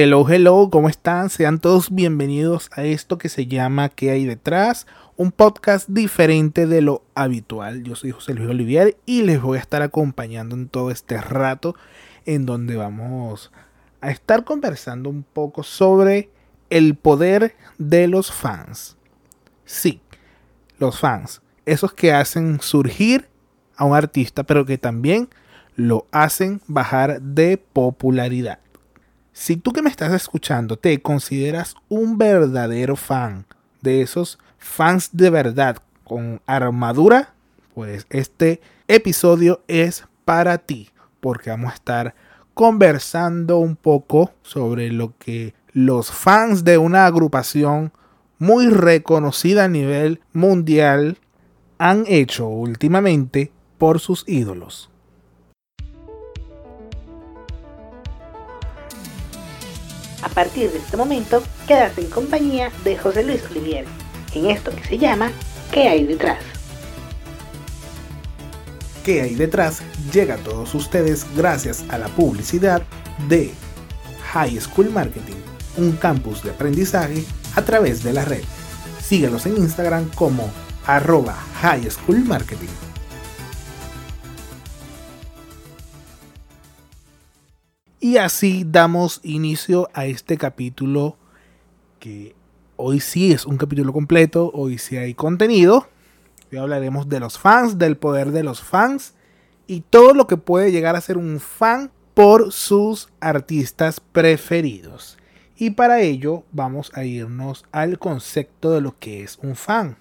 Hello, hello, ¿cómo están? Sean todos bienvenidos a esto que se llama ¿Qué hay detrás? Un podcast diferente de lo habitual. Yo soy José Luis Olivier y les voy a estar acompañando en todo este rato en donde vamos a estar conversando un poco sobre el poder de los fans. Sí, los fans, esos que hacen surgir a un artista, pero que también lo hacen bajar de popularidad. Si tú que me estás escuchando te consideras un verdadero fan de esos fans de verdad con armadura, pues este episodio es para ti, porque vamos a estar conversando un poco sobre lo que los fans de una agrupación muy reconocida a nivel mundial han hecho últimamente por sus ídolos. A partir de este momento, quedas en compañía de José Luis Olivier, en esto que se llama ¿Qué hay detrás? ¿Qué hay detrás? Llega a todos ustedes gracias a la publicidad de High School Marketing, un campus de aprendizaje a través de la red. Síguelos en Instagram como arroba High School Marketing. Y así damos inicio a este capítulo que hoy sí es un capítulo completo, hoy sí hay contenido. Hoy hablaremos de los fans, del poder de los fans y todo lo que puede llegar a ser un fan por sus artistas preferidos. Y para ello vamos a irnos al concepto de lo que es un fan.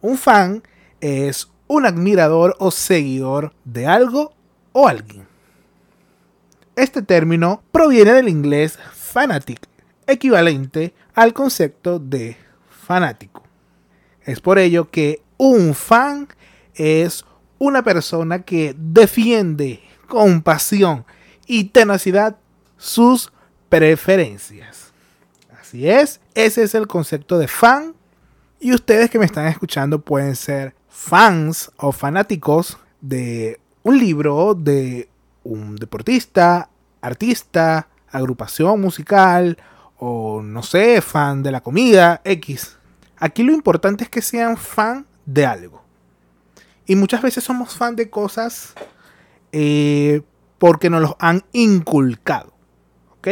Un fan es un admirador o seguidor de algo o alguien. Este término proviene del inglés fanatic, equivalente al concepto de fanático. Es por ello que un fan es una persona que defiende con pasión y tenacidad sus preferencias. Así es, ese es el concepto de fan. Y ustedes que me están escuchando pueden ser fans o fanáticos de un libro, de un deportista, artista, agrupación musical o no sé, fan de la comida, X. Aquí lo importante es que sean fan de algo. Y muchas veces somos fan de cosas eh, porque nos los han inculcado. ¿Ok?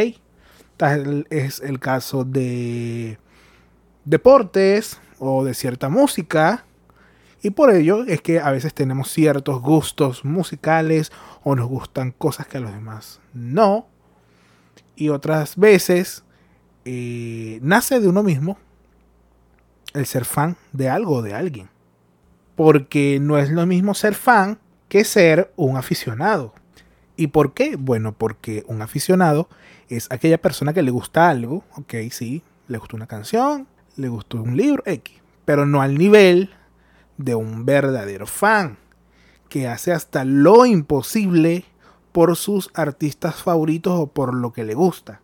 Tal es el caso de deportes o de cierta música y por ello es que a veces tenemos ciertos gustos musicales o nos gustan cosas que a los demás no. Y otras veces eh, nace de uno mismo el ser fan de algo o de alguien. Porque no es lo mismo ser fan que ser un aficionado. ¿Y por qué? Bueno, porque un aficionado es aquella persona que le gusta algo, ok, sí, le gustó una canción, le gustó un libro, X, pero no al nivel de un verdadero fan, que hace hasta lo imposible por sus artistas favoritos o por lo que le gusta.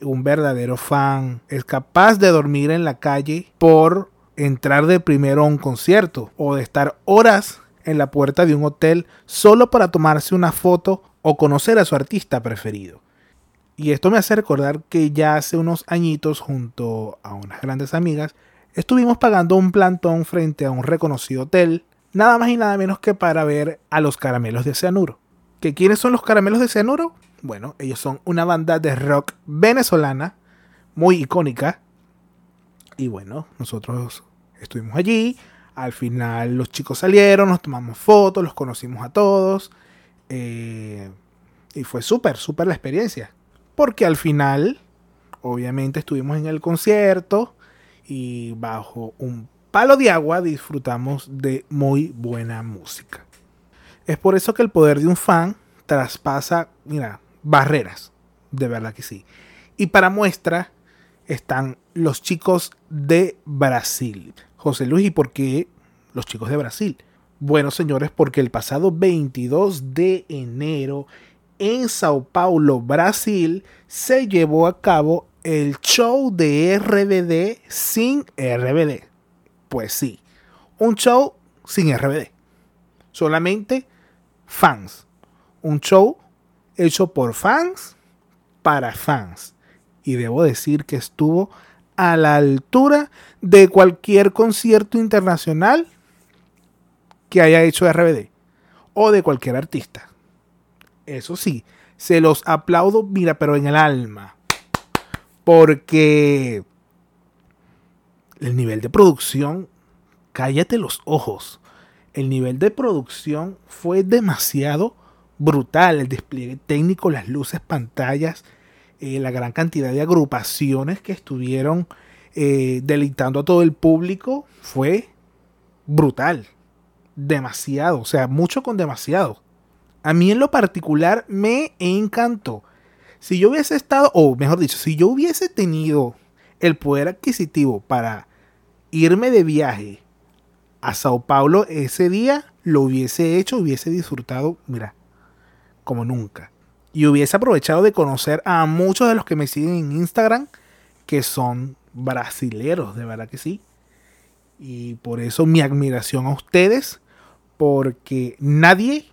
Un verdadero fan es capaz de dormir en la calle por entrar de primero a un concierto o de estar horas en la puerta de un hotel solo para tomarse una foto o conocer a su artista preferido. Y esto me hace recordar que ya hace unos añitos junto a unas grandes amigas estuvimos pagando un plantón frente a un reconocido hotel, nada más y nada menos que para ver a los caramelos de cianuro. ¿Que quiénes son los caramelos de cianuro? Bueno, ellos son una banda de rock venezolana muy icónica. Y bueno, nosotros estuvimos allí. Al final los chicos salieron, nos tomamos fotos, los conocimos a todos. Eh, y fue súper, súper la experiencia. Porque al final, obviamente estuvimos en el concierto y bajo un palo de agua disfrutamos de muy buena música. Es por eso que el poder de un fan traspasa, mira, barreras. De verdad que sí. Y para muestra están los chicos de Brasil. José Luis, ¿y por qué los chicos de Brasil? Bueno, señores, porque el pasado 22 de enero en Sao Paulo, Brasil, se llevó a cabo el show de RBD sin RBD. Pues sí, un show sin RBD. Solamente fans. Un show hecho por fans para fans. y debo decir que estuvo a la altura de cualquier concierto internacional que haya hecho RBD o de cualquier artista. Eso sí, se los aplaudo, mira, pero en el alma. Porque el nivel de producción, cállate los ojos. El nivel de producción fue demasiado brutal. El despliegue técnico, las luces, pantallas, eh, la gran cantidad de agrupaciones que estuvieron eh, deleitando a todo el público fue brutal. Demasiado, o sea, mucho con demasiado. A mí en lo particular me encantó. Si yo hubiese estado, o mejor dicho, si yo hubiese tenido el poder adquisitivo para irme de viaje a Sao Paulo ese día, lo hubiese hecho, hubiese disfrutado, mira, como nunca. Y hubiese aprovechado de conocer a muchos de los que me siguen en Instagram, que son brasileros, de verdad que sí. Y por eso mi admiración a ustedes, porque nadie,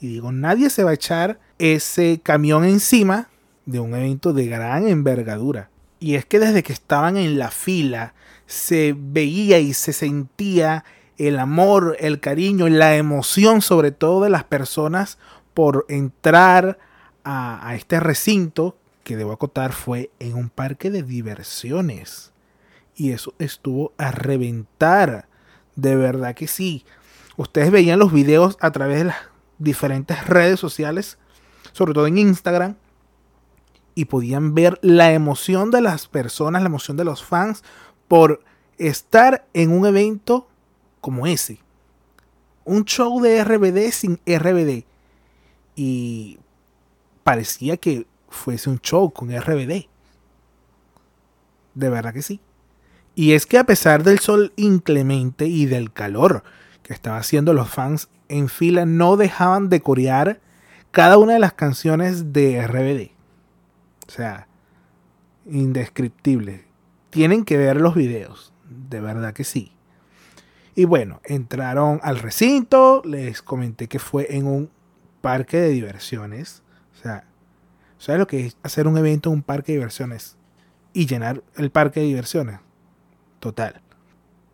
y digo, nadie se va a echar ese camión encima de un evento de gran envergadura. Y es que desde que estaban en la fila se veía y se sentía el amor, el cariño la emoción sobre todo de las personas por entrar a, a este recinto que debo acotar fue en un parque de diversiones. Y eso estuvo a reventar. De verdad que sí. Ustedes veían los videos a través de las diferentes redes sociales, sobre todo en Instagram, y podían ver la emoción de las personas, la emoción de los fans por estar en un evento como ese. Un show de RBD sin RBD. Y parecía que fuese un show con RBD. De verdad que sí. Y es que a pesar del sol inclemente y del calor que estaban haciendo los fans en fila, no dejaban de corear cada una de las canciones de RBD. Sea, indescriptible. Tienen que ver los videos. De verdad que sí. Y bueno, entraron al recinto. Les comenté que fue en un parque de diversiones. O sea, ¿sabes lo que es hacer un evento en un parque de diversiones? Y llenar el parque de diversiones. Total.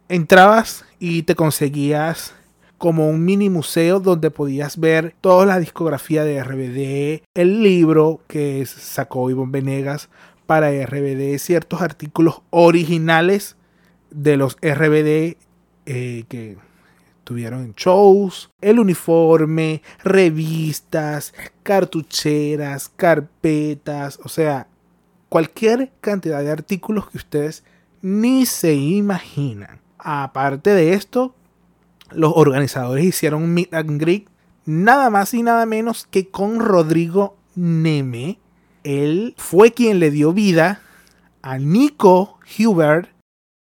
Entrabas y te conseguías como un mini museo donde podías ver toda la discografía de RBD, el libro que sacó Ivonne Venegas para RBD, ciertos artículos originales de los RBD eh, que tuvieron en shows, el uniforme, revistas, cartucheras, carpetas, o sea, cualquier cantidad de artículos que ustedes ni se imaginan. Aparte de esto, los organizadores hicieron meet and greet nada más y nada menos que con Rodrigo Neme. Él fue quien le dio vida a Nico Hubert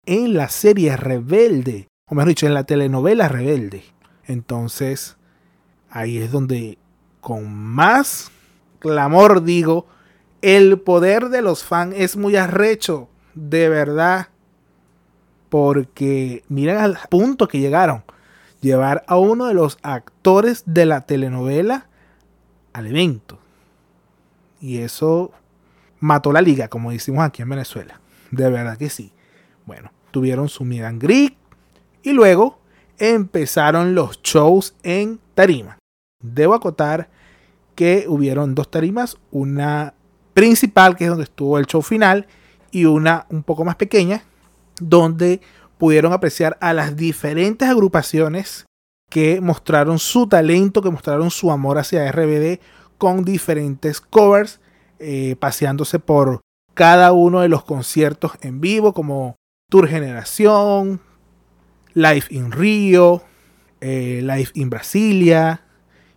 en la serie Rebelde, o mejor dicho, en la telenovela Rebelde. Entonces, ahí es donde con más clamor digo, el poder de los fans es muy arrecho, de verdad. Porque miren al punto que llegaron llevar a uno de los actores de la telenovela al evento. Y eso mató la liga, como decimos aquí en Venezuela. De verdad que sí. Bueno, tuvieron su Miran y luego empezaron los shows en tarima. Debo acotar que hubieron dos tarimas, una principal, que es donde estuvo el show final, y una un poco más pequeña, donde pudieron apreciar a las diferentes agrupaciones que mostraron su talento, que mostraron su amor hacia RBD con diferentes covers, eh, paseándose por cada uno de los conciertos en vivo, como Tour Generación, Live in Rio, eh, Live in Brasilia,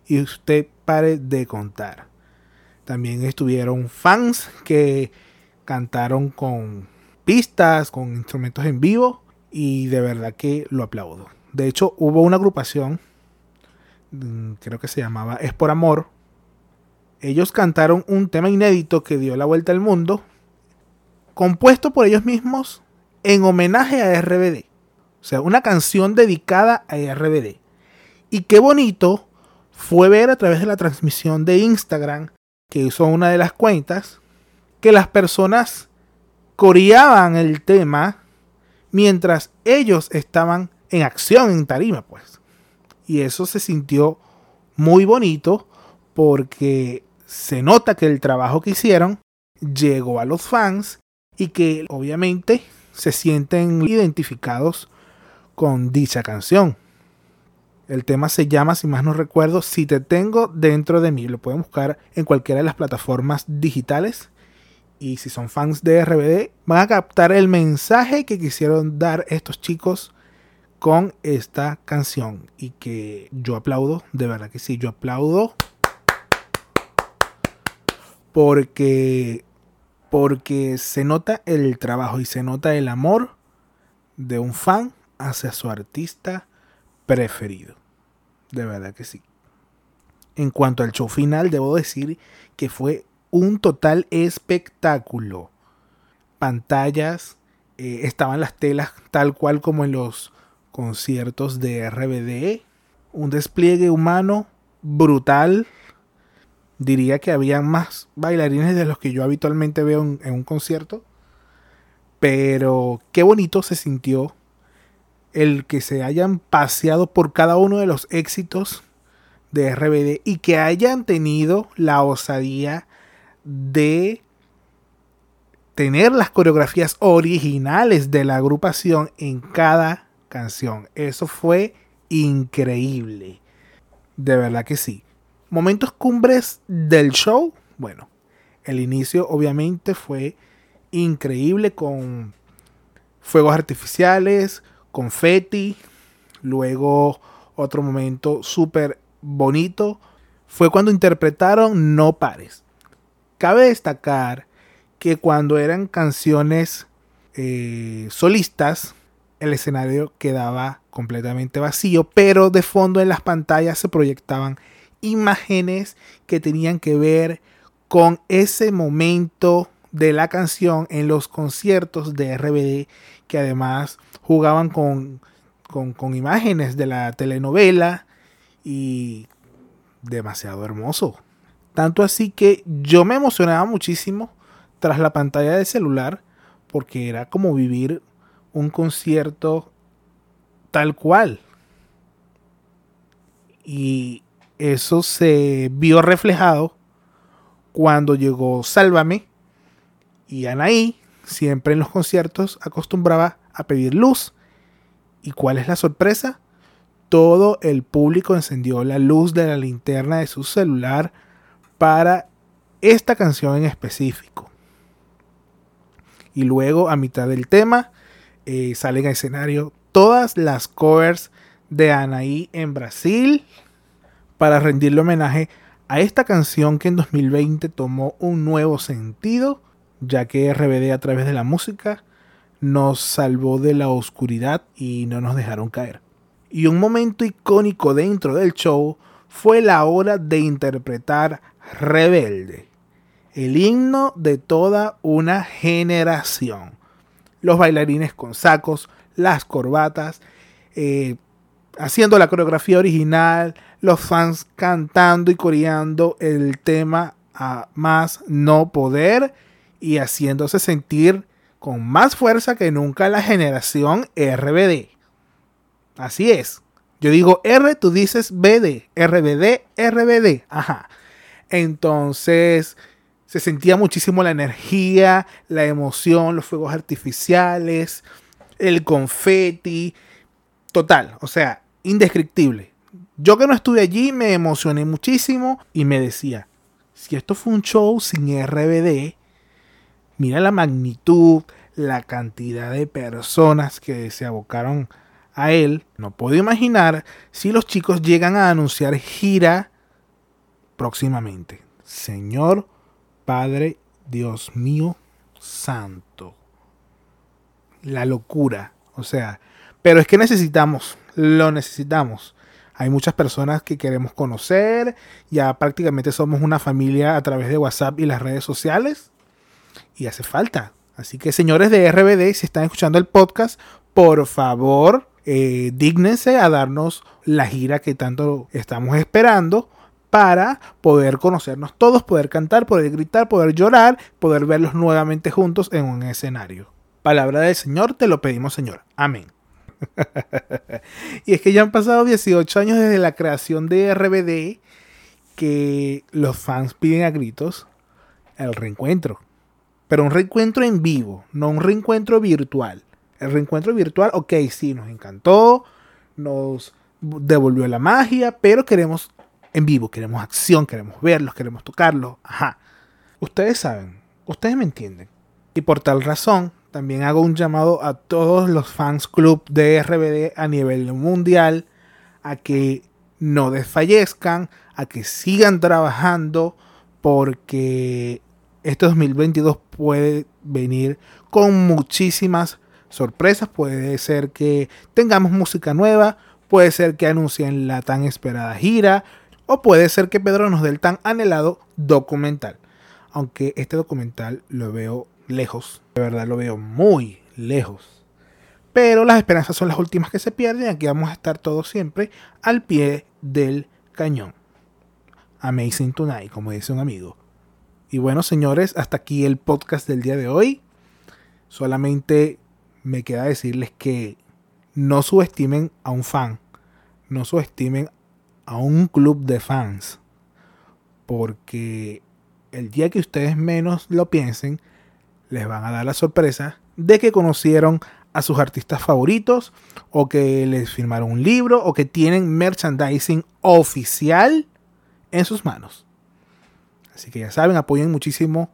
y usted pare de contar. También estuvieron fans que cantaron con pistas, con instrumentos en vivo y de verdad que lo aplaudo. De hecho, hubo una agrupación, mm, creo que se llamaba Es por Amor. Ellos cantaron un tema inédito que dio la vuelta al mundo, compuesto por ellos mismos en homenaje a RBD. O sea, una canción dedicada a RBD. Y qué bonito fue ver a través de la transmisión de Instagram que hizo una de las cuentas que las personas coreaban el tema mientras ellos estaban en acción en tarima, pues. Y eso se sintió muy bonito porque se nota que el trabajo que hicieron llegó a los fans y que obviamente se sienten identificados con dicha canción. El tema se llama, si más no recuerdo, Si te tengo dentro de mí. Lo pueden buscar en cualquiera de las plataformas digitales. Y si son fans de RBD, van a captar el mensaje que quisieron dar estos chicos con esta canción. Y que yo aplaudo, de verdad que sí, yo aplaudo. Porque, porque se nota el trabajo y se nota el amor de un fan hacia su artista preferido. De verdad que sí. En cuanto al show final, debo decir que fue un total espectáculo. Pantallas, eh, estaban las telas tal cual como en los conciertos de RBD. Un despliegue humano brutal. Diría que había más bailarines de los que yo habitualmente veo en un concierto. Pero qué bonito se sintió el que se hayan paseado por cada uno de los éxitos de RBD y que hayan tenido la osadía de tener las coreografías originales de la agrupación en cada canción. Eso fue increíble. De verdad que sí. Momentos cumbres del show. Bueno, el inicio obviamente fue increíble con fuegos artificiales, confetti. Luego otro momento súper bonito fue cuando interpretaron No Pares. Cabe destacar que cuando eran canciones eh, solistas, el escenario quedaba completamente vacío, pero de fondo en las pantallas se proyectaban imágenes que tenían que ver con ese momento de la canción en los conciertos de RBD que además jugaban con, con, imágenes de la telenovela y demasiado hermoso. Tanto así que yo me emocionaba muchísimo tras la pantalla del celular porque era como vivir un concierto tal cual. Y eso se vio reflejado cuando llegó Sálvame y Anaí siempre en los conciertos acostumbraba a pedir luz. ¿Y cuál es la sorpresa? Todo el público encendió la luz de la linterna de su celular para esta canción en específico. Y luego, a mitad del tema, eh, salen a escenario todas las covers de Anaí en Brasil para rendirle homenaje a esta canción que en 2020 tomó un nuevo sentido ya que RBD a través de la música nos salvó de la oscuridad y no nos dejaron caer. Y un momento icónico dentro del show fue la hora de interpretar Rebelde, el himno de toda una generación. Los bailarines con sacos, las corbatas, eh, haciendo la coreografía original, los fans cantando y coreando el tema a más no poder y haciéndose sentir con más fuerza que nunca la generación RBD. Así es. Yo digo R, tú dices BD, RBD, RBD. Ajá. Entonces se sentía muchísimo la energía, la emoción, los fuegos artificiales, el confeti. Total, o sea, indescriptible. Yo que no estuve allí me emocioné muchísimo y me decía, si esto fue un show sin RBD, Mira la magnitud, la cantidad de personas que se abocaron a él. No puedo imaginar si los chicos llegan a anunciar gira próximamente. Señor Padre Dios mío santo. La locura. O sea, pero es que necesitamos, lo necesitamos. Hay muchas personas que queremos conocer. Ya prácticamente somos una familia a través de WhatsApp y las redes sociales y hace falta. Así que señores de RBD, si están escuchando el podcast, por favor, eh, dígnense a darnos la gira que tanto estamos esperando para poder conocernos todos, poder cantar, poder gritar, poder llorar, poder verlos nuevamente juntos en un escenario. Palabra del Señor, te lo pedimos Señor. Amén. y es que ya han pasado 18 años desde la creación de RBD que los fans piden a gritos el reencuentro. Pero un reencuentro en vivo, no un reencuentro virtual. El reencuentro virtual, ok, sí, nos encantó, nos devolvió la magia, pero queremos en vivo, queremos acción, queremos verlos, queremos tocarlos. Ajá. Ustedes saben, ustedes me entienden. Y por tal razón, también hago un llamado a todos los fans club de RBD a nivel mundial a que no desfallezcan, a que sigan trabajando, porque este 2022 puede venir con muchísimas sorpresas. Puede ser que tengamos música nueva, puede ser que anuncien la tan esperada gira, o puede ser que Pedro nos dé el tan anhelado documental. Aunque este documental lo veo lejos, de verdad lo veo muy lejos. Pero las esperanzas son las últimas que se pierden. Aquí vamos a estar todos siempre al pie del cañón. Amazing Tonight, como dice un amigo. Y bueno, señores, hasta aquí el podcast del día de hoy. Solamente me queda decirles que no subestimen a un fan. No subestimen a un club de fans. Porque el día que ustedes menos lo piensen, les van a dar la sorpresa de que conocieron a sus artistas favoritos o que les firmaron un libro o que tienen merchandising oficial en sus manos. Así que ya saben, apoyen muchísimo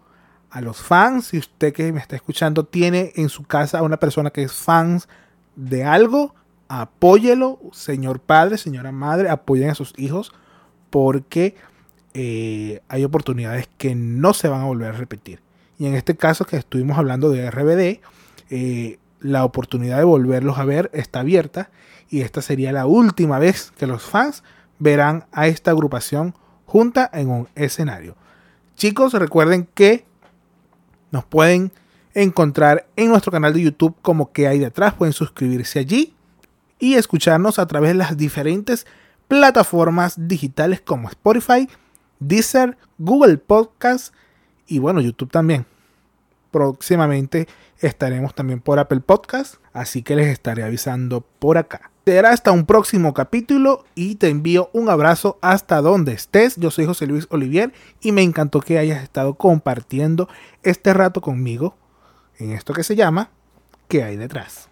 a los fans. Si usted que me está escuchando tiene en su casa a una persona que es fans de algo, apóyelo, señor padre, señora madre, apoyen a sus hijos porque eh, hay oportunidades que no se van a volver a repetir. Y en este caso que estuvimos hablando de RBD, eh, la oportunidad de volverlos a ver está abierta y esta sería la última vez que los fans verán a esta agrupación junta en un escenario. Chicos, recuerden que nos pueden encontrar en nuestro canal de YouTube como que hay detrás, pueden suscribirse allí y escucharnos a través de las diferentes plataformas digitales como Spotify, Deezer, Google Podcast y bueno, YouTube también próximamente estaremos también por Apple Podcast, así que les estaré avisando por acá. Será hasta un próximo capítulo y te envío un abrazo hasta donde estés. Yo soy José Luis Olivier y me encantó que hayas estado compartiendo este rato conmigo en esto que se llama ¿Qué hay detrás?